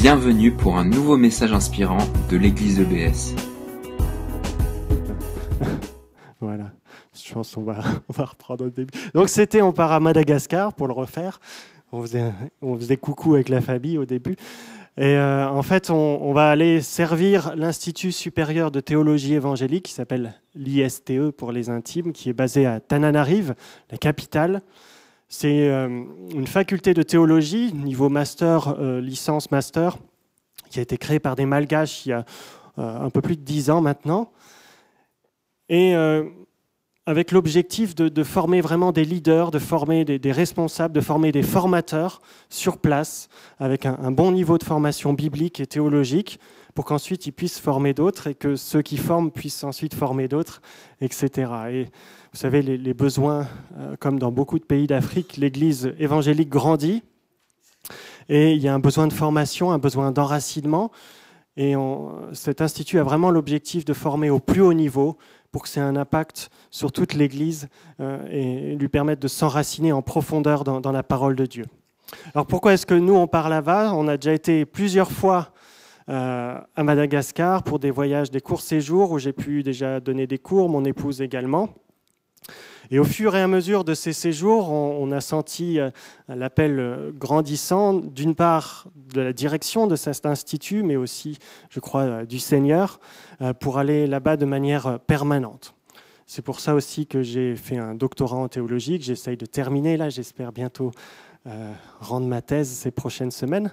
Bienvenue pour un nouveau message inspirant de l'église EBS. Voilà, je pense qu'on va, on va reprendre au début. Donc c'était on part à Madagascar pour le refaire. On faisait, on faisait coucou avec la famille au début. Et euh, en fait, on, on va aller servir l'Institut supérieur de théologie évangélique qui s'appelle l'ISTE pour les intimes, qui est basé à Tananarive, la capitale. C'est euh, une faculté de théologie, niveau master, euh, licence master, qui a été créée par des malgaches il y a euh, un peu plus de dix ans maintenant. Et avec l'objectif de, former vraiment des leaders, de former des, responsables, de former des formateurs sur place, avec un bon niveau de formation biblique et théologique, pour qu'ensuite ils puissent former d'autres et que ceux qui forment puissent ensuite former d'autres, etc. Et vous savez, les, besoins, euh, comme dans beaucoup de pays d'Afrique, l'Église évangélique grandit et il y a un besoin de formation, un besoin d'enracinement. Et cet institut a vraiment l'objectif de former au plus haut niveau pour que c'est un impact sur toute l'Église euh, et lui permettre de s'enraciner en profondeur dans, la parole de Dieu. Alors pourquoi est-ce que nous, on part là-bas? On a déjà été plusieurs fois à Madagascar pour des voyages, des courts séjours où j'ai pu déjà donner des cours, mon épouse également. Et au fur et à mesure de ces séjours, on, a senti euh, l'appel grandissant, d'une part de la direction de cet institut, mais aussi, je crois, euh, du Seigneur, euh, pour aller là-bas de manière permanente. C'est pour ça aussi que j'ai fait un doctorat en théologie, que j'essaye de terminer là, j'espère bientôt euh, rendre ma thèse ces prochaines semaines.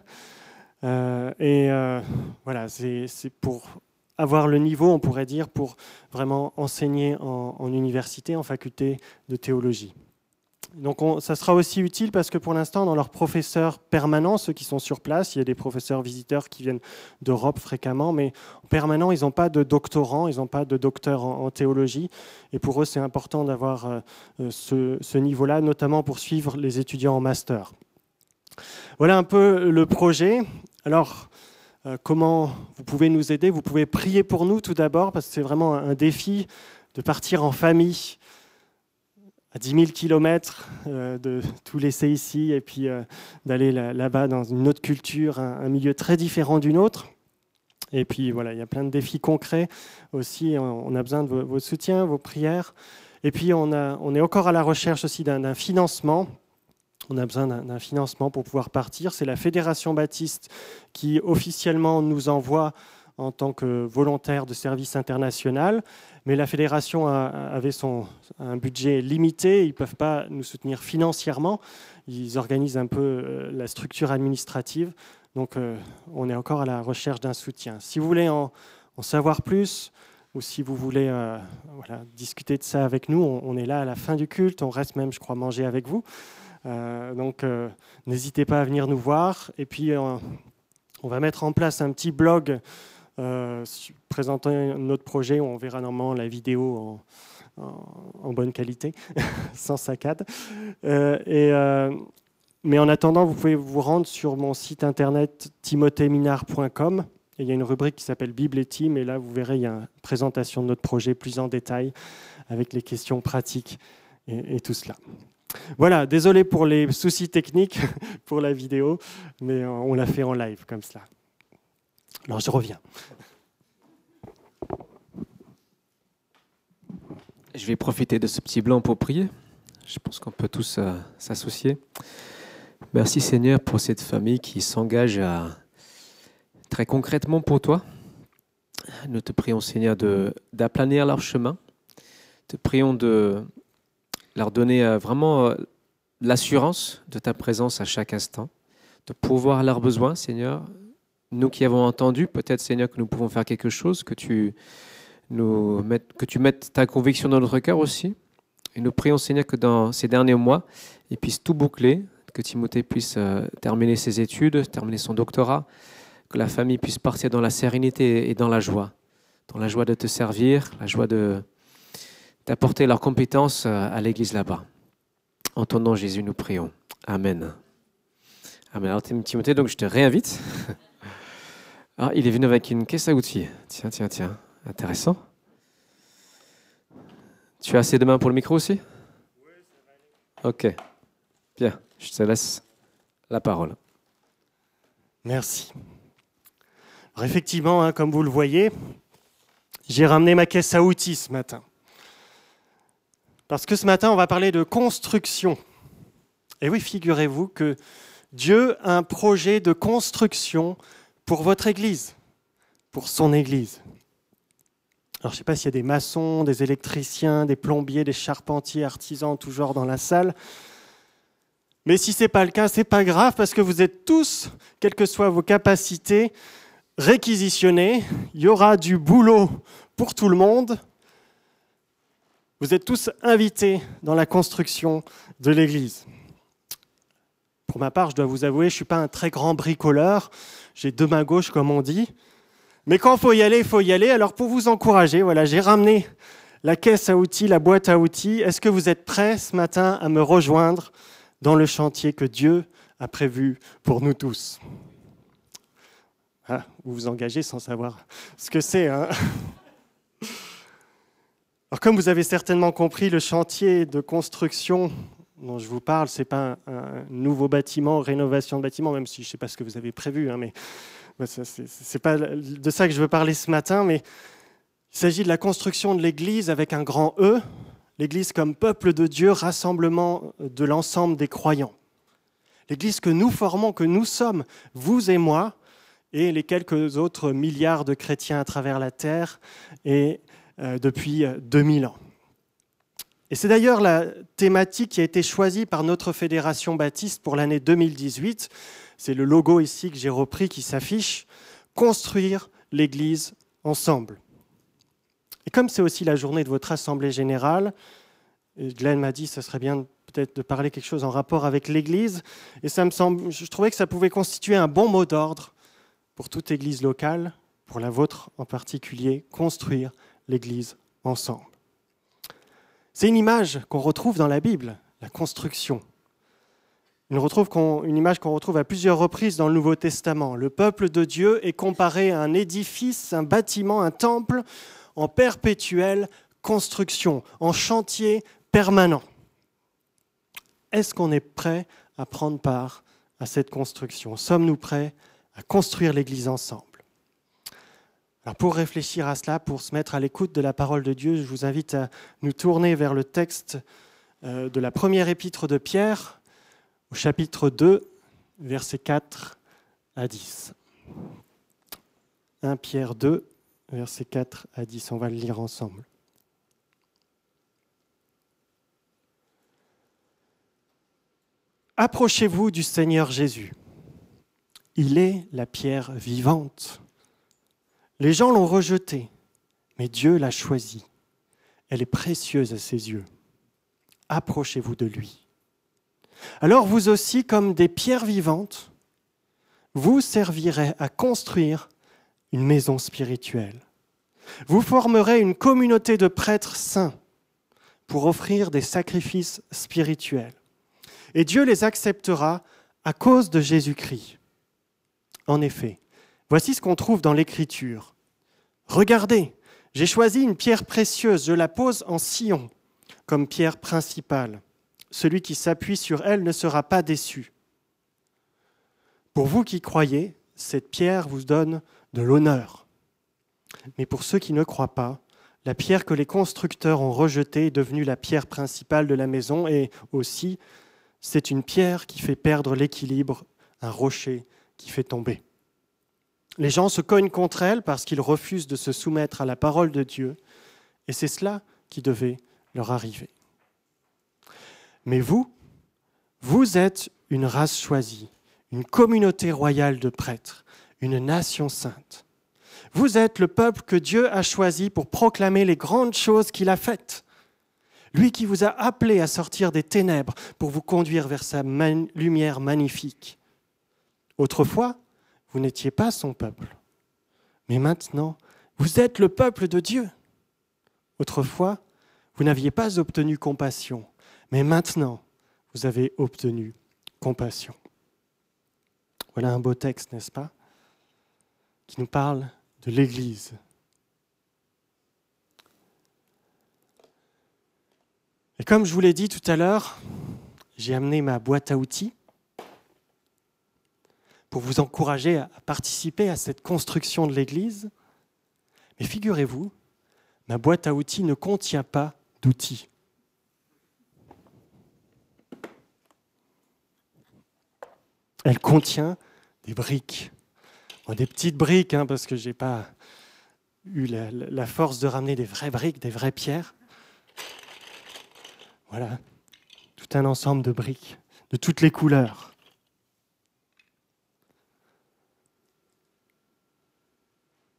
Euh, et euh, voilà, c'est pour avoir le niveau, on pourrait dire, pour vraiment enseigner en, université, en faculté de théologie. Donc on, ça sera aussi utile parce que pour l'instant, dans leurs professeurs permanents, ceux qui sont sur place, il y a des professeurs visiteurs qui viennent d'Europe fréquemment, mais en permanent, ils n'ont pas de doctorant, ils n'ont pas de docteur en, théologie. Et pour eux, c'est important d'avoir euh, ce niveau-là, notamment pour suivre les étudiants en master. Voilà un peu le projet. Alors, euh, comment vous pouvez nous aider? Vous pouvez prier pour nous tout d'abord, parce que c'est vraiment un défi de partir en famille à 10 000 kilomètres, euh, de tout laisser ici et puis euh, d'aller là-bas dans une autre culture, un, milieu très différent d'une autre. Et puis voilà, il y a plein de défis concrets aussi. On a besoin de vos, vos soutiens, vos prières. Et puis on, a, on est encore à la recherche aussi d'un financement on a besoin d'un financement pour pouvoir partir. C'est la Fédération Baptiste qui officiellement nous envoie en tant que volontaire de service international, mais la fédération a, avait son, un budget limité, ils ne peuvent pas nous soutenir financièrement, ils organisent un peu euh, la structure administrative, donc euh, on est encore à la recherche d'un soutien. Si vous voulez en, en, savoir plus, ou si vous voulez euh, discuter de ça avec nous, on, on, est là à la fin du culte, on reste même, je crois, manger avec vous. Euh, donc euh, n'hésitez pas à venir nous voir. Et puis euh, on va mettre en place un petit blog présentant notre projet. On verra normalement la vidéo en, bonne qualité, sans saccade. mais en attendant, vous pouvez vous rendre sur mon site internet timothéminard.com. Il y a une rubrique qui s'appelle Bible et Team, et là, vous verrez, il y a une présentation de notre projet plus en détail, avec les questions pratiques et tout cela. Voilà, désolé pour les soucis techniques pour la vidéo, mais on l'a fait en live comme cela. Alors je reviens. Je vais profiter de ce petit blanc pour prier. Je pense qu'on peut tous euh, s'associer. Merci Seigneur pour cette famille qui s'engage très concrètement pour toi. Nous te prions Seigneur d'aplanir leur chemin. Te prions de leur donner euh, vraiment euh, l'assurance de ta présence à chaque instant, de pourvoir leurs besoins, Seigneur. Nous qui avons entendu, peut-être, Seigneur, que nous pouvons faire quelque chose, que tu, nous mettes, que tu mettes ta conviction dans notre cœur aussi. Et nous prions, Seigneur, que dans ces derniers mois, il puisse tout boucler, que Timothée puisse euh, terminer ses études, terminer son doctorat, que la famille puisse partir dans la sérénité et dans la joie, dans la joie de te servir, la joie de, d'apporter leurs compétences euh, à l'église là-bas. En ton nom, Jésus, nous prions. Amen. Amen. Alors, Timothée, donc je te réinvite. Ah, il est venu avec une caisse à outils. Tiens, tiens, tiens. Intéressant. Tu as assez de mains pour le micro aussi? Ok. Bien, je te laisse la parole. Merci. Alors effectivement, hein, comme vous le voyez, j'ai ramené ma caisse à outils ce matin. Parce que ce matin, on va parler de construction. Et oui, figurez-vous que Dieu a un projet de construction pour votre Église, pour son Église. Alors, je ne sais pas s'il y a des maçons, des électriciens, des plombiers, des charpentiers, artisans, tout genre dans la salle. Mais si ce n'est pas le cas, ce n'est pas grave parce que vous êtes tous, quelles que soient vos capacités, réquisitionnés. Il y aura du boulot pour tout le monde. Vous êtes tous invités dans la construction de l'Église. Pour ma part, je dois vous avouer, je ne suis pas un très grand bricoleur. J'ai deux mains gauches, comme on dit. Mais quand il faut y aller, il faut y aller. Alors pour vous encourager, voilà, j'ai ramené la caisse à outils, la boîte à outils. Est-ce que vous êtes prêts ce matin à me rejoindre dans le chantier que Dieu a prévu pour nous tous? Ah, Vous vous engagez sans savoir ce que c'est. Hein? Alors comme vous avez certainement compris, le chantier de construction dont je vous parle, ce n'est pas un, nouveau bâtiment, rénovation de bâtiment, même si je ne sais pas ce que vous avez prévu, hein, mais ce n'est pas de ça que je veux parler ce matin, mais il s'agit de la construction de l'Église avec un grand E, l'Église comme peuple de Dieu, rassemblement de l'ensemble des croyants. L'Église que nous formons, que nous sommes, vous et moi, et les quelques autres milliards de chrétiens à travers la terre, et depuis 2000 ans. Et c'est d'ailleurs la thématique qui a été choisie par notre fédération baptiste pour l'année 2018. C'est le logo ici que j'ai repris qui s'affiche. Construire l'Église ensemble. Et comme c'est aussi la journée de votre assemblée générale, Glenn m'a dit que ce serait bien peut-être de parler quelque chose en rapport avec l'Église. Et ça me semble, je trouvais que ça pouvait constituer un bon mot d'ordre pour toute Église locale, pour la vôtre en particulier, construire l'Église ensemble. C'est une image qu'on retrouve dans la Bible, la construction. Une, image qu'on retrouve à plusieurs reprises dans le Nouveau Testament. Le peuple de Dieu est comparé à un édifice, un bâtiment, un temple en perpétuelle construction, en chantier permanent. Est-ce qu'on est prêt à prendre part à cette construction? Sommes-nous prêts à construire l'Église ensemble? Pour réfléchir à cela, pour se mettre à l'écoute de la parole de Dieu, je vous invite à nous tourner vers le texte euh, de la première épître de Pierre, au chapitre 2, versets 4 à 10. 1 Pierre 2, versets 4 à 10. On va le lire ensemble. Approchez-vous du Seigneur Jésus. Il est la pierre vivante les gens l'ont rejetée, mais Dieu l'a choisie. Elle est précieuse à ses yeux. Approchez-vous de lui. Alors vous aussi, comme des pierres vivantes, vous servirez à construire une maison spirituelle. Vous formerez une communauté de prêtres saints pour offrir des sacrifices spirituels. Et Dieu les acceptera à cause de Jésus-Christ. En effet, Voici ce qu'on trouve dans l'Écriture. Regardez, j'ai choisi une pierre précieuse, je la pose en sillon comme pierre principale. Celui qui s'appuie sur elle ne sera pas déçu. Pour vous qui croyez, cette pierre vous donne de l'honneur. Mais pour ceux qui ne croient pas, la pierre que les constructeurs ont rejetée est devenue la pierre principale de la maison et aussi, c'est une pierre qui fait perdre l'équilibre, un rocher qui fait tomber. Les gens se cognent contre elle parce qu'ils refusent de se soumettre à la parole de Dieu, et c'est cela qui devait leur arriver. Mais vous, vous êtes une race choisie, une communauté royale de prêtres, une nation sainte. Vous êtes le peuple que Dieu a choisi pour proclamer les grandes choses qu'il a faites. Lui qui vous a appelé à sortir des ténèbres pour vous conduire vers sa lumière magnifique. Autrefois, vous n'étiez pas son peuple. Mais maintenant, vous êtes le peuple de Dieu. Autrefois, vous n'aviez pas obtenu compassion, mais maintenant, vous avez obtenu compassion. Voilà un beau texte, n'est-ce pas Qui nous parle de l'Église. Et comme je vous l'ai dit tout à l'heure, j'ai amené ma boîte à outils vous encourager à participer à cette construction de l'Église. Mais figurez-vous, ma boîte à outils ne contient pas d'outils. Elle contient des briques. des petites briques, hein, parce que je n'ai pas eu la, force de ramener des vraies briques, des vraies pierres. Voilà, tout un ensemble de briques, de toutes les couleurs.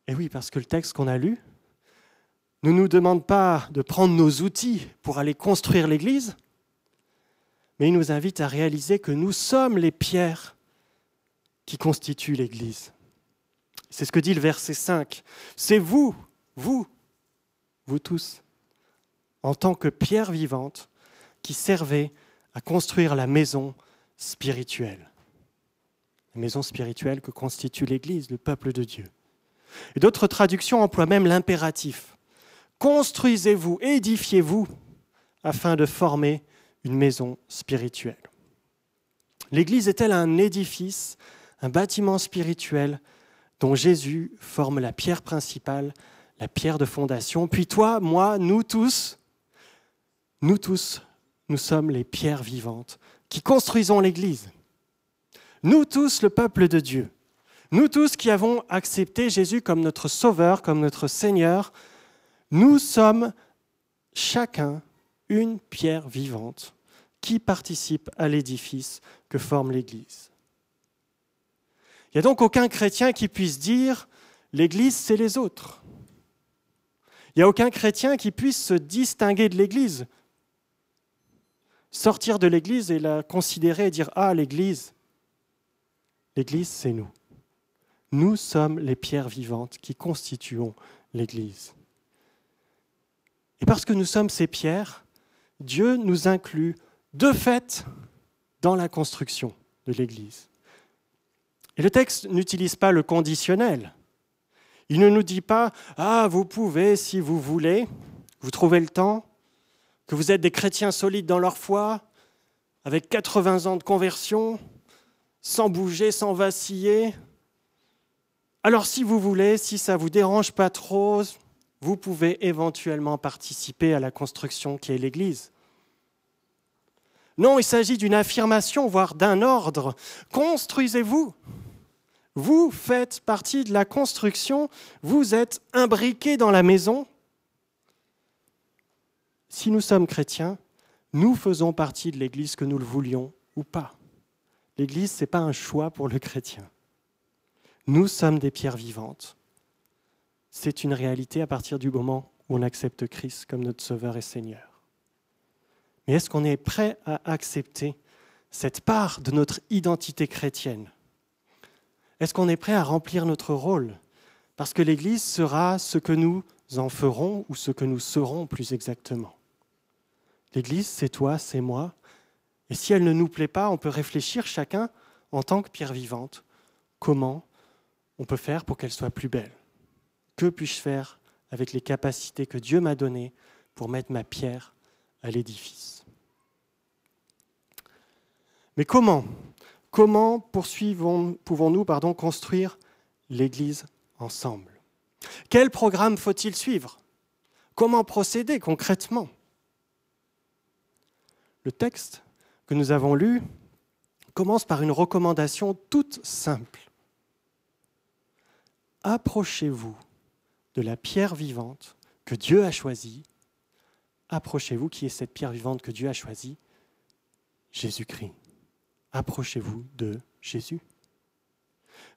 Et oui, parce que le texte qu'on a lu ne nous demande pas de prendre nos outils pour aller construire l'Église, mais il nous invite à réaliser que nous sommes les pierres qui constituent l'Église. C'est ce que dit le verset 5. C'est vous, vous, vous tous, en tant que pierres vivantes, qui servez à construire la maison spirituelle. La maison spirituelle que constitue l'Église, le peuple de Dieu. D'autres traductions emploient même l'impératif. Construisez-vous, édifiez-vous, afin de former une maison spirituelle. L'Église est-elle un édifice, un bâtiment spirituel dont Jésus forme la pierre principale, la pierre de fondation? Puis toi, moi, nous tous, nous tous, nous sommes les pierres vivantes qui construisons l'Église. Nous tous, le peuple de Dieu. Nous tous qui avons accepté Jésus comme notre Sauveur, comme notre Seigneur, nous sommes chacun une pierre vivante qui participe à l'édifice que forme l'Église. Il n'y a donc aucun chrétien qui puisse dire l'Église, c'est les autres. Il n'y a aucun chrétien qui puisse se distinguer de l'Église. Sortir de l'Église et la considérer et dire Ah, l'Église, l'Église, c'est nous. Nous sommes les pierres vivantes qui constituons l'Église. Et parce que nous sommes ces pierres, Dieu nous inclut de fait dans la construction de l'Église. Et le texte n'utilise pas le conditionnel. Il ne nous dit pas ⁇ Ah, vous pouvez si vous voulez, vous trouvez le temps, que vous êtes des chrétiens solides dans leur foi, avec 80 ans de conversion, sans bouger, sans vaciller, alors si vous voulez, si ça ne vous dérange pas trop, vous pouvez éventuellement participer à la construction qui est l'Église. Non, il s'agit d'une affirmation, voire d'un ordre. Construisez-vous. Vous faites partie de la construction, vous êtes imbriqués dans la maison. Si nous sommes chrétiens, nous faisons partie de l'Église que nous le voulions ou pas. L'Église, ce n'est pas un choix pour le chrétien. Nous sommes des pierres vivantes. C'est une réalité à partir du moment où on accepte Christ comme notre Sauveur et Seigneur. Mais est-ce qu'on est prêt à accepter cette part de notre identité chrétienne? Est-ce qu'on est prêt à remplir notre rôle? Parce que l'Église sera ce que nous en ferons ou ce que nous serons plus exactement. L'Église, c'est toi, c'est moi. Et si elle ne nous plaît pas, on peut réfléchir chacun en tant que pierre vivante. Comment on peut faire pour qu'elle soit plus belle. Que puis-je faire avec les capacités que Dieu m'a données pour mettre ma pierre à l'édifice? Mais comment Comment pouvons-nous construire l'Église ensemble? Quel programme faut-il suivre? Comment procéder concrètement? Le texte que nous avons lu commence par une recommandation toute simple approchez-vous de la pierre vivante que Dieu a choisie. Approchez-vous, qui est cette pierre vivante que Dieu a choisie Jésus-Christ. Approchez-vous de Jésus.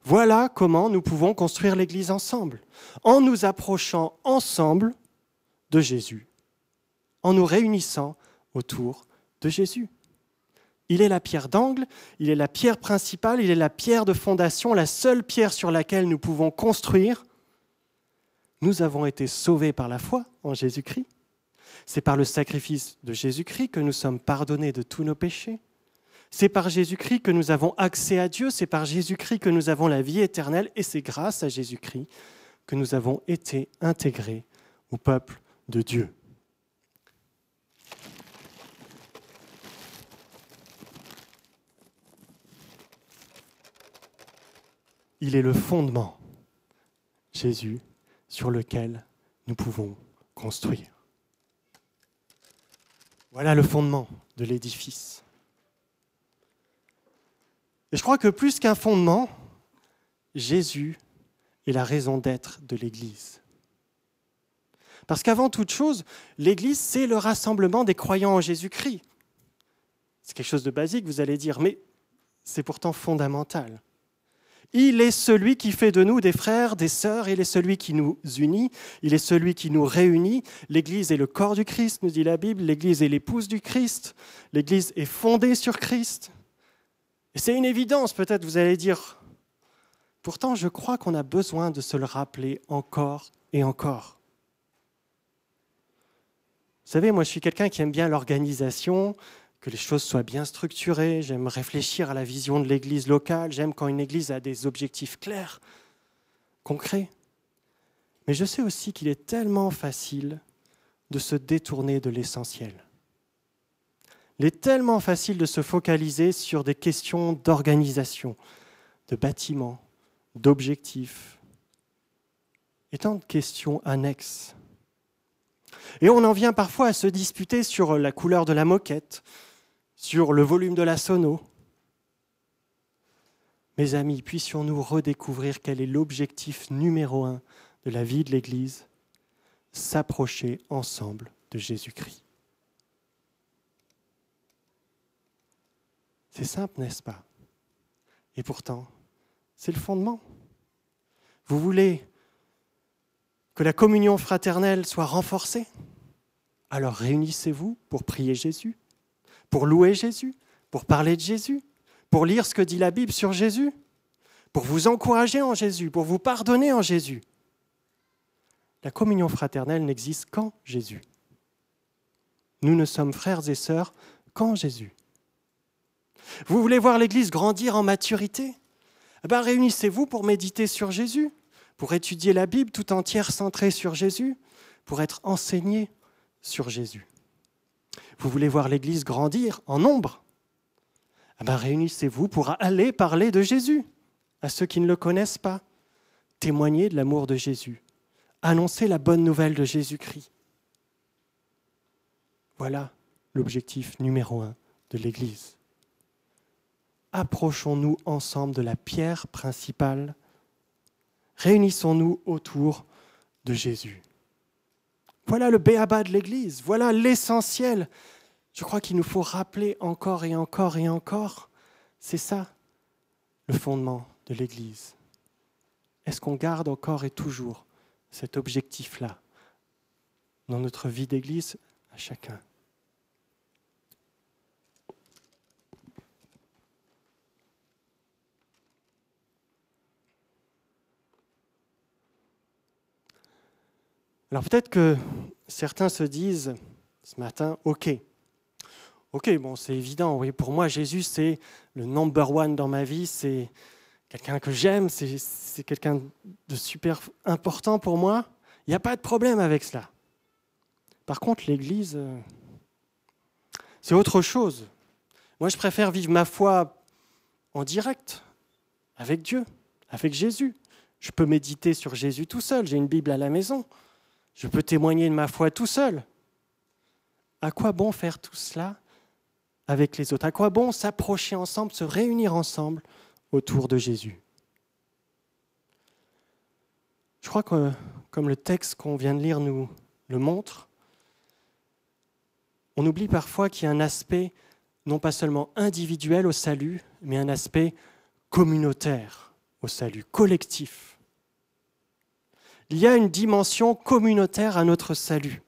Voilà comment nous pouvons construire l'Église ensemble, en nous approchant ensemble de Jésus, en nous réunissant autour de Jésus. Il est la pierre d'angle, il est la pierre principale, il est la pierre de fondation, la seule pierre sur laquelle nous pouvons construire. Nous avons été sauvés par la foi en Jésus-Christ. C'est par le sacrifice de Jésus-Christ que nous sommes pardonnés de tous nos péchés. C'est par Jésus-Christ que nous avons accès à Dieu, c'est par Jésus-Christ que nous avons la vie éternelle, et c'est grâce à Jésus-Christ que nous avons été intégrés au peuple de Dieu. Il est le fondement, Jésus, sur lequel nous pouvons construire. Voilà le fondement de l'édifice. Et je crois que plus qu'un fondement, Jésus est la raison d'être de l'Église. Parce qu'avant toute chose, l'Église, c'est le rassemblement des croyants en Jésus-Christ. C'est quelque chose de basique, vous allez dire, mais c'est pourtant fondamental. Il est celui qui fait de nous des frères, des sœurs, il est celui qui nous unit, il est celui qui nous réunit. L'Église est le corps du Christ, nous dit la Bible, l'Église est l'épouse du Christ, l'Église est fondée sur Christ. Et c'est une évidence, peut-être vous allez dire. Pourtant, je crois qu'on a besoin de se le rappeler encore et encore. Vous savez, moi je suis quelqu'un qui aime bien l'organisation, que les choses soient bien structurées, j'aime réfléchir à la vision de l'Église locale, j'aime quand une Église a des objectifs clairs, concrets. Mais je sais aussi qu'il est tellement facile de se détourner de l'essentiel. Il est tellement facile de se focaliser sur des questions d'organisation, de bâtiments, d'objectifs, et tant de questions annexes. Et on en vient parfois à se disputer sur la couleur de la moquette, sur le volume de la sono. Mes amis, puissions-nous redécouvrir quel est l'objectif numéro un de la vie de l'Église? S'approcher ensemble de Jésus-Christ. C'est simple, n'est-ce pas? Et pourtant, c'est le fondement. Vous voulez que la communion fraternelle soit renforcée? Alors réunissez-vous pour prier Jésus, pour louer Jésus, pour parler de Jésus, pour lire ce que dit la Bible sur Jésus, pour vous encourager en Jésus, pour vous pardonner en Jésus. La communion fraternelle n'existe qu'en Jésus. Nous ne sommes frères et sœurs qu'en Jésus. Vous voulez voir l'Église grandir en maturité? Eh ben, Réunissez-vous pour méditer sur Jésus, pour étudier la Bible tout entière centrée sur Jésus, pour être enseigné sur Jésus. Vous voulez voir l'Église grandir en nombre? Eh ben, Réunissez-vous pour aller parler de Jésus à ceux qui ne le connaissent pas, témoigner de l'amour de Jésus, annoncer la bonne nouvelle de Jésus-Christ. Voilà l'objectif numéro un de l'Église. Approchons-nous ensemble de la pierre principale, réunissons-nous autour de Jésus. Voilà le béaba de l'Église, voilà l'essentiel. Je crois qu'il nous faut rappeler encore et encore et encore, c'est ça le fondement de l'Église. Est-ce qu'on garde encore et toujours cet objectif-là dans notre vie d'Église à chacun? Alors peut-être que certains se disent ce matin, OK, OK, bon, c'est évident, pour moi, Jésus, c'est le number one dans ma vie, c'est quelqu'un que j'aime, c'est quelqu'un de super important pour moi. Il n'y a pas de problème avec cela. Par contre, l'Église, euh, c'est autre chose. Moi, je préfère vivre ma foi en direct, avec Dieu, avec Jésus. Je peux méditer sur Jésus tout seul, j'ai une Bible à la maison. Je peux témoigner de ma foi tout seul. À quoi bon faire tout cela avec les autres? À quoi bon s'approcher ensemble, se réunir ensemble autour de Jésus? Je crois que, comme le texte qu'on vient de lire nous le montre, on oublie parfois qu'il y a un aspect non pas seulement individuel au salut, mais un aspect communautaire au salut, collectif. Il y a une dimension communautaire à notre salut.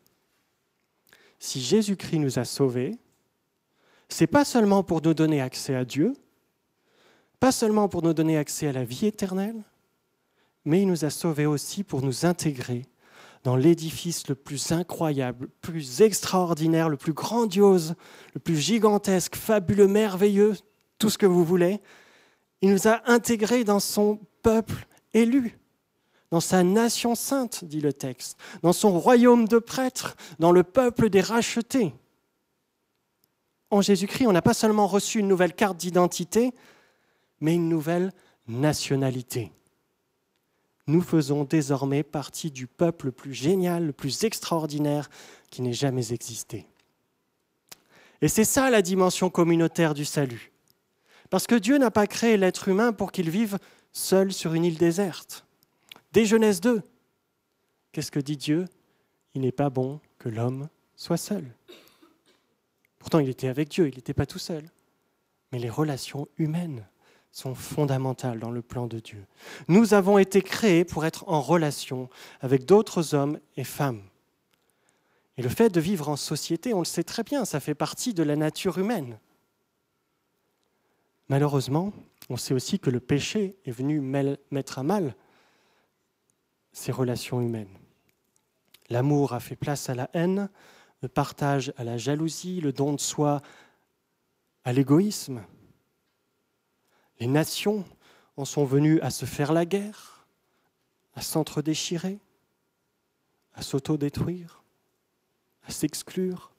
Si Jésus-Christ nous a sauvés, c'est pas seulement pour nous donner accès à Dieu, pas seulement pour nous donner accès à la vie éternelle, mais il nous a sauvés aussi pour nous intégrer dans l'édifice le plus incroyable, le plus extraordinaire, le plus grandiose, le plus gigantesque, fabuleux, merveilleux, tout ce que vous voulez. Il nous a intégrés dans son peuple élu dans sa nation sainte, dit le texte, dans son royaume de prêtres, dans le peuple des rachetés. En Jésus-Christ, on n'a pas seulement reçu une nouvelle carte d'identité, mais une nouvelle nationalité. nous faisons désormais partie du peuple le plus génial, le plus extraordinaire qui n'ait jamais existé. Et c'est ça la dimension communautaire du salut. Parce que Dieu n'a pas créé l'être humain pour qu'il vive seul sur une île déserte. Dès Genèse 2, qu'est-ce que dit Dieu? Il n'est pas bon que l'homme soit seul. Pourtant, il était avec Dieu, il n'était pas tout seul. Mais les relations humaines sont fondamentales dans le plan de Dieu. Nous avons été créés pour être en relation avec d'autres hommes et femmes. Et le fait de vivre en société, on le sait très bien, ça fait partie de la nature humaine. Malheureusement, on sait aussi que le péché est venu mettre à mal ces relations humaines. L'amour a fait place à la haine, le partage à la jalousie, le don de soi à l'égoïsme. Les nations en sont venues à se faire la guerre, à s'entre-déchirer, à s'auto-détruire, à s'exclure.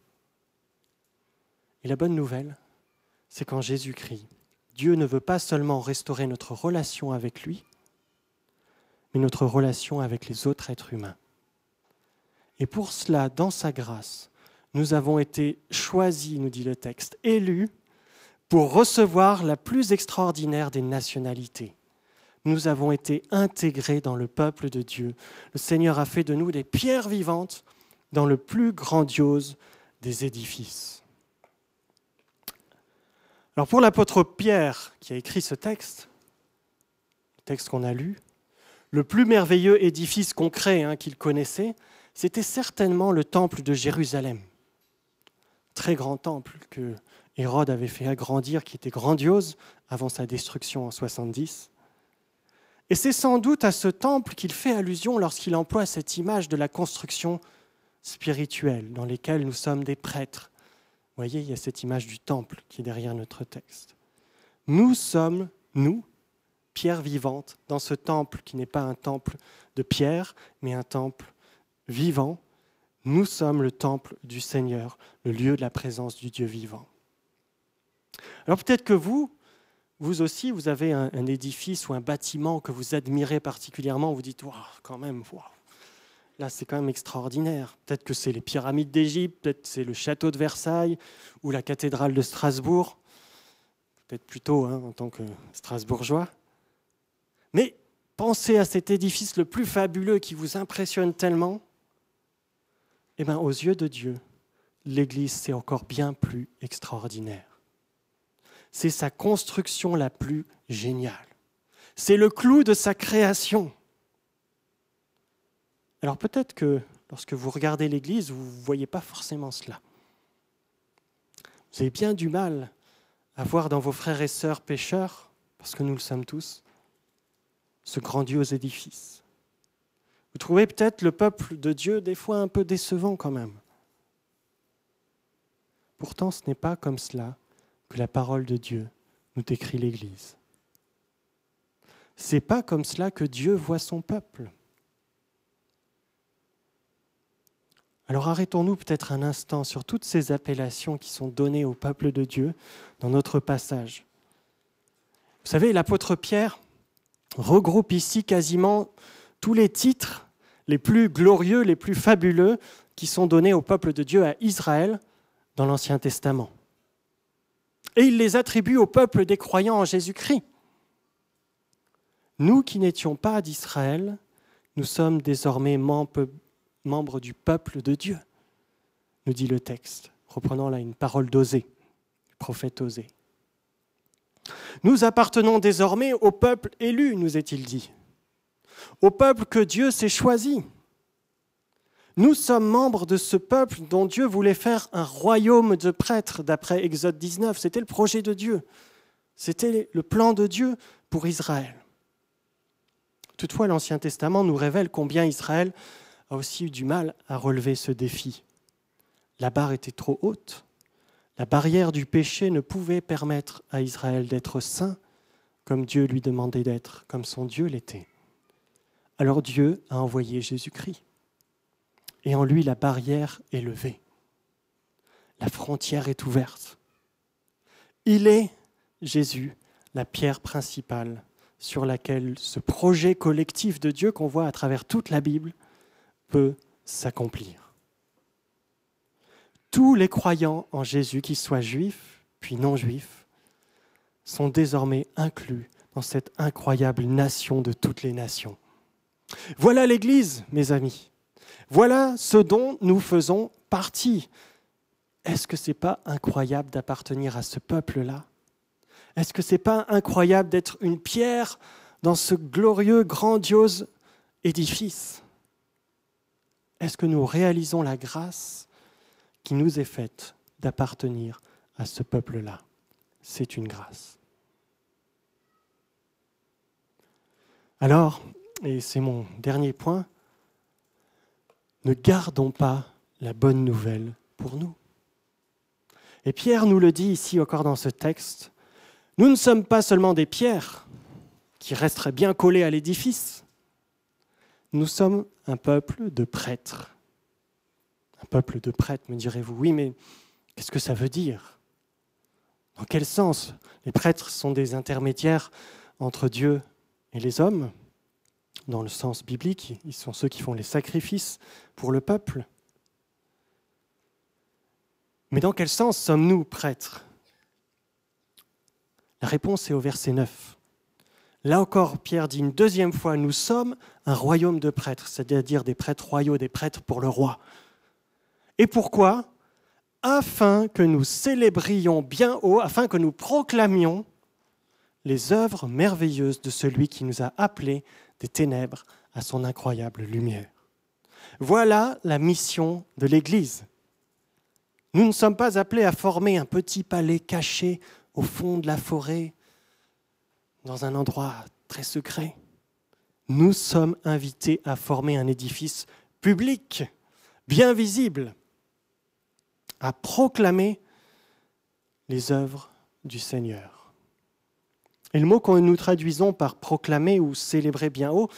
Et la bonne nouvelle, c'est qu'en Jésus-Christ, Dieu ne veut pas seulement restaurer notre relation avec lui, notre relation avec les autres êtres humains. Et pour cela, dans sa grâce, nous avons été choisis, nous dit le texte, élus pour recevoir la plus extraordinaire des nationalités. Nous avons été intégrés dans le peuple de Dieu. Le Seigneur a fait de nous des pierres vivantes dans le plus grandiose des édifices. Alors pour l'apôtre Pierre qui a écrit ce texte, le texte qu'on a lu, le plus merveilleux édifice concret hein, qu'il connaissait, c'était certainement le temple de Jérusalem. Très grand temple que Hérode avait fait agrandir, qui était grandiose avant sa destruction en 70. Et c'est sans doute à ce temple qu'il fait allusion lorsqu'il emploie cette image de la construction spirituelle dans lesquelles nous sommes des prêtres vous voyez, il y a cette image du temple qui est derrière notre texte. Nous sommes, nous, pierres vivantes, dans ce temple qui n'est pas un temple de pierre, mais un temple vivant. Nous sommes le temple du Seigneur, le lieu de la présence du Dieu vivant. Alors peut-être que vous, vous aussi, vous avez un, édifice ou un bâtiment que vous admirez particulièrement, vous dites, quand même, wow, Là, c'est quand même extraordinaire. Peut-être que c'est les pyramides d'Égypte, peut-être c'est le château de Versailles ou la cathédrale de Strasbourg. Peut-être plutôt hein, en tant que Strasbourgeois. Mais pensez à cet édifice le plus fabuleux qui vous impressionne tellement. Eh bien, aux yeux de Dieu, l'Église, c'est encore bien plus extraordinaire. C'est sa construction la plus géniale. C'est le clou de sa création. Alors peut-être que lorsque vous regardez l'Église, vous ne voyez pas forcément cela. Vous avez bien du mal à voir dans vos frères et sœurs pécheurs, parce que nous le sommes tous, ce grandiose édifice. Vous trouvez peut-être le peuple de Dieu des fois un peu décevant quand même. Pourtant, ce n'est pas comme cela que la parole de Dieu nous décrit l'Église. C'est pas comme cela que Dieu voit son peuple. Alors arrêtons-nous peut-être un instant sur toutes ces appellations qui sont données au peuple de Dieu dans notre passage. Vous savez, l'apôtre Pierre regroupe ici quasiment tous les titres les plus glorieux, les plus fabuleux qui sont donnés au peuple de Dieu à Israël dans l'Ancien Testament. Et il les attribue au peuple des croyants en Jésus-Christ. Nous qui n'étions pas d'Israël, nous sommes désormais membres membre du peuple de Dieu, nous dit le texte, reprenant là une parole d'Osée, prophète Osée. Nous appartenons désormais au peuple élu, nous est-il dit, au peuple que Dieu s'est choisi. Nous sommes membres de ce peuple dont Dieu voulait faire un royaume de prêtres, d'après Exode 19. C'était le projet de Dieu. C'était le plan de Dieu pour Israël. Toutefois, l'Ancien Testament nous révèle combien Israël a aussi eu du mal à relever ce défi. La barre était trop haute. La barrière du péché ne pouvait permettre à Israël d'être saint comme Dieu lui demandait d'être, comme son Dieu l'était. Alors Dieu a envoyé Jésus-Christ. Et en lui, la barrière est levée. La frontière est ouverte. Il est, Jésus, la pierre principale sur laquelle ce projet collectif de Dieu qu'on voit à travers toute la Bible peut s'accomplir. Tous les croyants en Jésus, qu'ils soient juifs puis non juifs, sont désormais inclus dans cette incroyable nation de toutes les nations. Voilà l'Église, mes amis. Voilà ce dont nous faisons partie. Est-ce que ce n'est pas incroyable d'appartenir à ce peuple-là? Est-ce que ce n'est pas incroyable d'être une pierre dans ce glorieux, grandiose édifice? Est-ce que nous réalisons la grâce qui nous est faite d'appartenir à ce peuple-là C'est une grâce. Alors, et c'est mon dernier point, ne gardons pas la bonne nouvelle pour nous. Et Pierre nous le dit ici encore dans ce texte, nous ne sommes pas seulement des pierres qui resteraient bien collées à l'édifice, nous sommes un peuple de prêtres. Peuple de prêtres, me direz-vous, oui, mais qu'est-ce que ça veut dire? Dans quel sens? Les prêtres sont des intermédiaires entre Dieu et les hommes? Dans le sens biblique, ils sont ceux qui font les sacrifices pour le peuple? Mais dans quel sens sommes-nous prêtres? La réponse est au verset 9. Là encore, Pierre dit une deuxième fois, nous sommes un royaume de prêtres, c'est-à-dire des prêtres royaux, des prêtres pour le roi. Et pourquoi Afin que nous célébrions bien haut, afin que nous proclamions les œuvres merveilleuses de celui qui nous a appelés des ténèbres à son incroyable lumière. Voilà la mission de l'Église. Nous ne sommes pas appelés à former un petit palais caché au fond de la forêt, dans un endroit très secret. Nous sommes invités à former un édifice public, bien visible, à proclamer les œuvres du Seigneur. Et le mot que nous traduisons par proclamer ou célébrer bien haut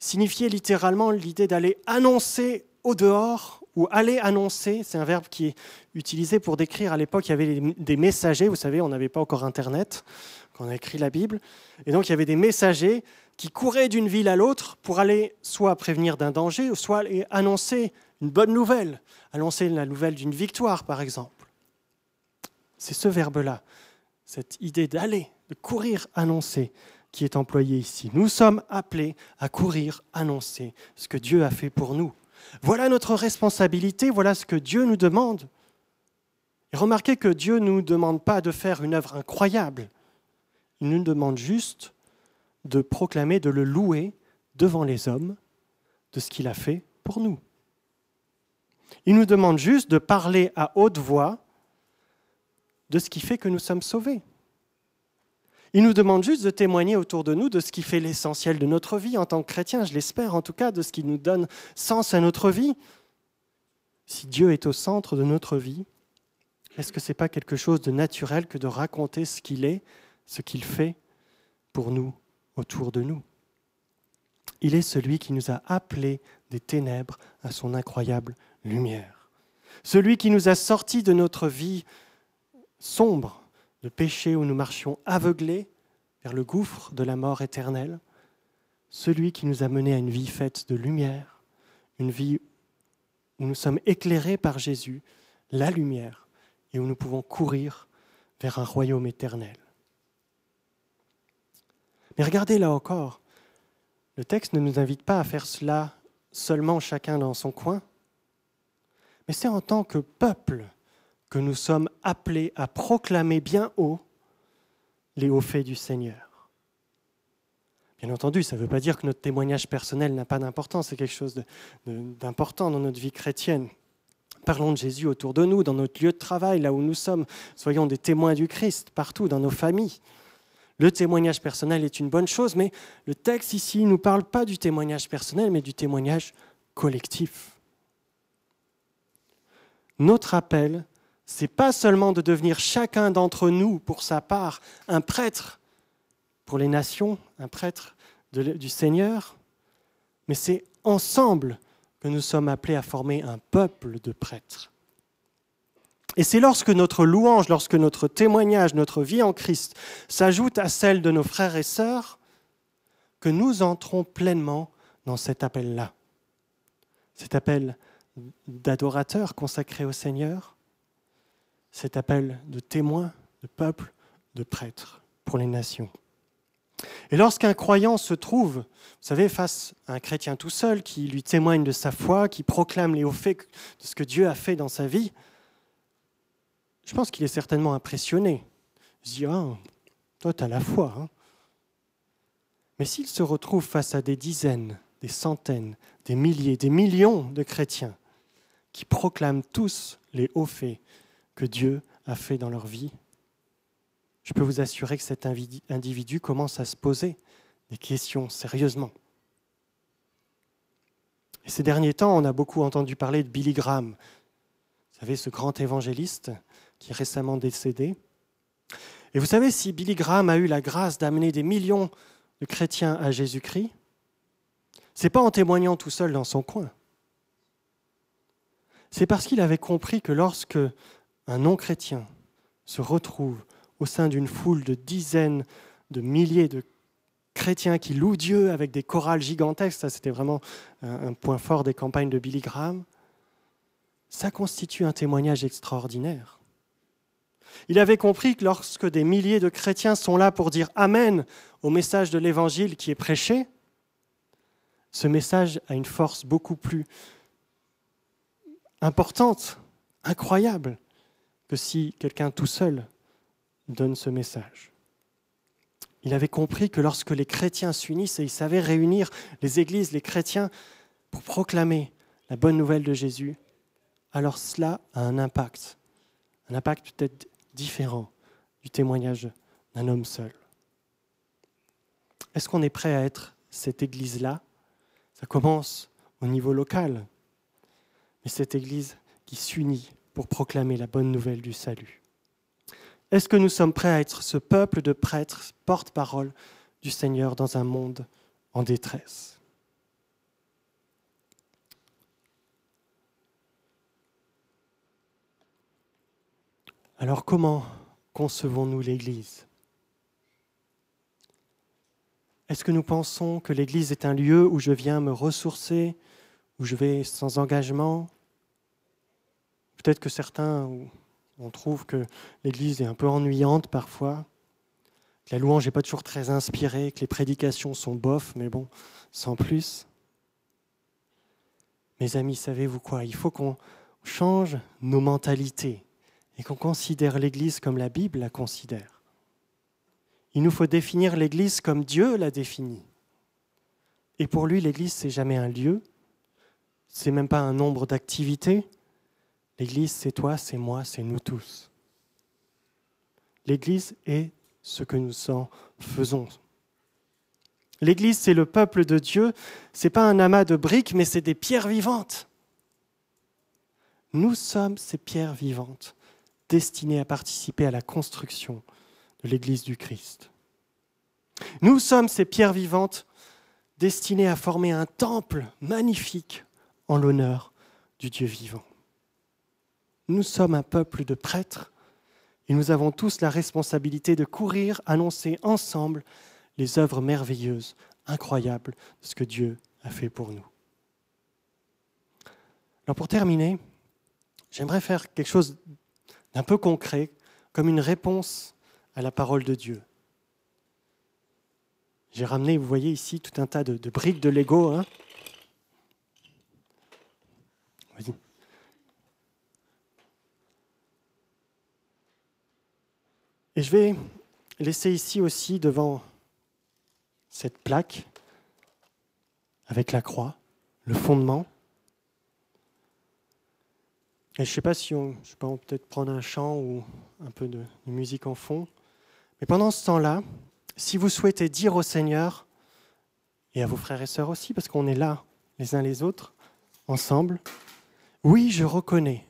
signifiait littéralement l'idée d'aller annoncer au dehors ou aller annoncer. C'est un verbe qui est utilisé pour décrire à l'époque, il y avait des messagers, vous savez, on n'avait pas encore Internet quand on a écrit la Bible. Et donc il y avait des messagers qui couraient d'une ville à l'autre pour aller soit prévenir d'un danger, soit aller annoncer une bonne nouvelle, annoncer la nouvelle d'une victoire, par exemple. C'est ce verbe-là, cette idée d'aller de courir annoncer qui est employé ici. Nous sommes appelés à courir annoncer ce que Dieu a fait pour nous. Voilà notre responsabilité, voilà ce que Dieu nous demande. Et remarquez que Dieu ne nous demande pas de faire une œuvre incroyable. Il nous demande juste de proclamer, de le louer devant les hommes de ce qu'il a fait pour nous. Il nous demande juste de parler à haute voix de ce qui fait que nous sommes sauvés. Il nous demande juste de témoigner autour de nous de ce qui fait l'essentiel de notre vie en tant que chrétien, je l'espère en tout cas, de ce qui nous donne sens à notre vie. Si Dieu est au centre de notre vie, est-ce que ce n'est pas quelque chose de naturel que de raconter ce qu'il est, ce qu'il fait pour nous, autour de nous? Il est celui qui nous a appelés des ténèbres à son incroyable lumière. Celui qui nous a sortis de notre vie sombre le péché où nous marchions aveuglés vers le gouffre de la mort éternelle, celui qui nous a menés à une vie faite de lumière, une vie où nous sommes éclairés par Jésus, la lumière, et où nous pouvons courir vers un royaume éternel. Mais regardez là encore, le texte ne nous invite pas à faire cela seulement chacun dans son coin, mais c'est en tant que peuple que nous sommes appelés à proclamer bien haut les hauts faits du Seigneur. Bien entendu, ça ne veut pas dire que notre témoignage personnel n'a pas d'importance, c'est quelque chose d'important dans notre vie chrétienne. Parlons de Jésus autour de nous, dans notre lieu de travail, là où nous sommes. Soyons des témoins du Christ partout, dans nos familles. Le témoignage personnel est une bonne chose, mais le texte ici ne nous parle pas du témoignage personnel, mais du témoignage collectif. Notre appel, c'est pas seulement de devenir chacun d'entre nous, pour sa part, un prêtre pour les nations, un prêtre du Seigneur, mais c'est ensemble que nous sommes appelés à former un peuple de prêtres. Et c'est lorsque notre louange, lorsque notre témoignage, notre vie en Christ s'ajoute à celle de nos frères et sœurs, que nous entrons pleinement dans cet appel-là. Cet appel d'adorateur consacré au Seigneur, cet appel de témoin, de peuple, de prêtre pour les nations. Et lorsqu'un croyant se trouve, vous savez, face à un chrétien tout seul qui lui témoigne de sa foi, qui proclame les hauts faits de ce que Dieu a fait dans sa vie, je pense qu'il est certainement impressionné. Il se dit, ah, toi, tu as la foi. Hein. Mais s'il se retrouve face à des dizaines, des centaines, des milliers, des millions de chrétiens qui proclament tous les hauts faits que Dieu a fait dans leur vie, je peux vous assurer que cet individu commence à se poser des questions sérieusement. Et ces derniers temps, on a beaucoup entendu parler de Billy Graham. Vous savez, ce grand évangéliste qui est récemment décédé. Et vous savez, si Billy Graham a eu la grâce d'amener des millions de chrétiens à Jésus-Christ, c'est pas en témoignant tout seul dans son coin. C'est parce qu'il avait compris que lorsque un non-chrétien se retrouve au sein d'une foule de dizaines de milliers de chrétiens qui louent Dieu avec des chorales gigantesques, ça c'était vraiment un point fort des campagnes de Billy Graham, ça constitue un témoignage extraordinaire. Il avait compris que lorsque des milliers de chrétiens sont là pour dire Amen au message de l'Évangile qui est prêché, ce message a une force beaucoup plus importante, incroyable, que si quelqu'un tout seul donne ce message. Il avait compris que lorsque les chrétiens s'unissent et ils savaient réunir les églises, les chrétiens, pour proclamer la bonne nouvelle de Jésus, alors cela a un impact, un impact peut-être différent du témoignage d'un homme seul. Est-ce qu'on est prêt à être cette église-là? Ça commence au niveau local, mais cette église qui s'unit pour proclamer la bonne nouvelle du salut. Est-ce que nous sommes prêts à être ce peuple de prêtres, porte-parole du Seigneur dans un monde en détresse? Alors comment concevons-nous l'Église? Est-ce que nous pensons que l'Église est un lieu où je viens me ressourcer, où je vais sans engagement? Peut-être que certains on trouve que l'Église est un peu ennuyante parfois, que la louange n'est pas toujours très inspirée, que les prédications sont bof, mais bon, sans plus. Mes amis, savez-vous quoi? Il faut qu'on change nos mentalités et qu'on considère l'Église comme la Bible la considère. Il nous faut définir l'Église comme Dieu l'a définie. Et pour lui, l'Église, c'est jamais un lieu, c'est même pas un nombre d'activités, L'Église, c'est toi, c'est moi, c'est nous tous. L'Église est ce que nous en faisons. L'Église, c'est le peuple de Dieu. Ce n'est pas un amas de briques, mais c'est des pierres vivantes. Nous sommes ces pierres vivantes destinées à participer à la construction de l'Église du Christ. Nous sommes ces pierres vivantes destinées à former un temple magnifique en l'honneur du Dieu vivant. Nous sommes un peuple de prêtres et nous avons tous la responsabilité de courir, annoncer ensemble les œuvres merveilleuses, incroyables de ce que Dieu a fait pour nous. Alors pour terminer, j'aimerais faire quelque chose d'un peu concret, comme une réponse à la parole de Dieu. J'ai ramené, vous voyez ici, tout un tas de, briques de Lego. Hein Et je vais laisser ici aussi devant cette plaque avec la croix, le fondement. Et je ne sais pas si on, peut-être prendre un chant ou un peu de, de musique en fond. Mais pendant ce temps-là, si vous souhaitez dire au Seigneur, et à vos frères et sœurs aussi, parce qu'on est là les uns les autres, ensemble, oui, je reconnais.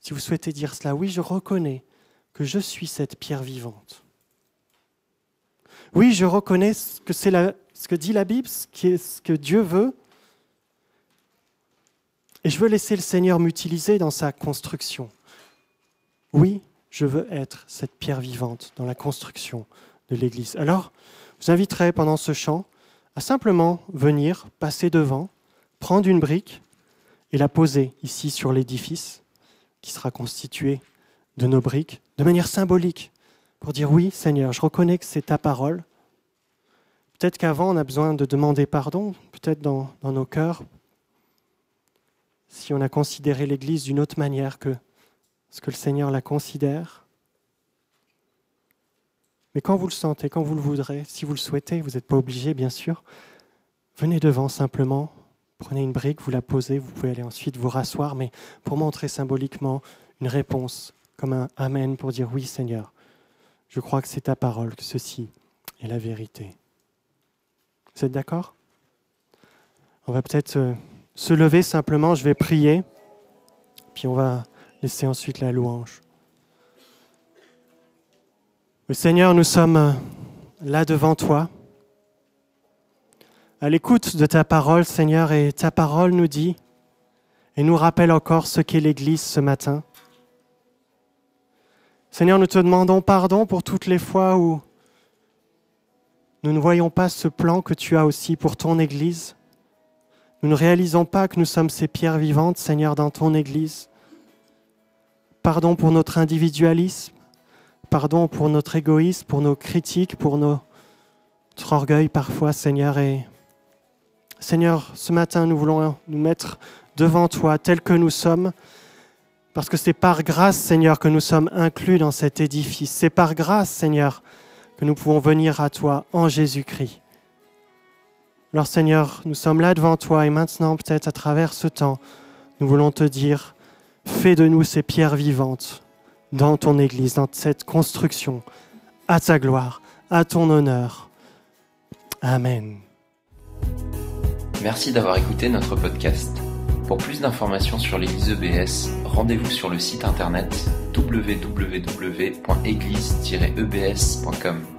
Si vous souhaitez dire cela, oui, je reconnais que je suis cette pierre vivante. Oui, je reconnais ce que dit la Bible, ce que Dieu veut. Et je veux laisser le Seigneur m'utiliser dans sa construction. Oui, je veux être cette pierre vivante dans la construction de l'Église. Alors, je vous inviterai pendant ce chant à simplement venir, passer devant, prendre une brique et la poser ici sur l'édifice qui sera constitué de nos briques, de manière symbolique, pour dire oui Seigneur, je reconnais que c'est ta parole. Peut-être qu'avant on a besoin de demander pardon, peut-être dans, nos cœurs, si on a considéré l'Église d'une autre manière que ce que le Seigneur la considère. Mais quand vous le sentez, quand vous le voudrez, si vous le souhaitez, vous n'êtes pas obligé, bien sûr, venez devant simplement, prenez une brique, vous la posez, vous pouvez aller ensuite vous rasseoir, mais pour montrer symboliquement une réponse, comme un Amen pour dire oui Seigneur, je crois que c'est ta parole, que ceci est la vérité. Vous êtes d'accord? On va peut-être euh, se lever simplement, je vais prier, puis on va laisser ensuite la louange. Seigneur, nous sommes euh, là devant toi, à l'écoute de ta parole, Seigneur, et ta parole nous dit et nous rappelle encore ce qu'est l'Église ce matin. Seigneur, nous te demandons pardon pour toutes les fois où nous ne voyons pas ce plan que tu as aussi pour ton Église. Nous ne réalisons pas que nous sommes ces pierres vivantes, Seigneur, dans ton Église. Pardon pour notre individualisme, pardon pour notre égoïsme, pour nos critiques, pour notre orgueil parfois, Seigneur. Seigneur, ce matin, nous voulons nous mettre devant toi tel que nous sommes, parce que c'est par grâce, Seigneur, que nous sommes inclus dans cet édifice. C'est par grâce, Seigneur, que nous pouvons venir à toi en Jésus-Christ. Alors Seigneur, nous sommes là devant toi et maintenant, peut-être à travers ce temps, nous voulons te dire, fais de nous ces pierres vivantes dans ton Église, dans cette construction, à ta gloire, à ton honneur. Amen. Merci d'avoir écouté notre podcast. Pour plus d'informations sur l'Église EBS, rendez-vous sur le site internet www.église-ebs.com.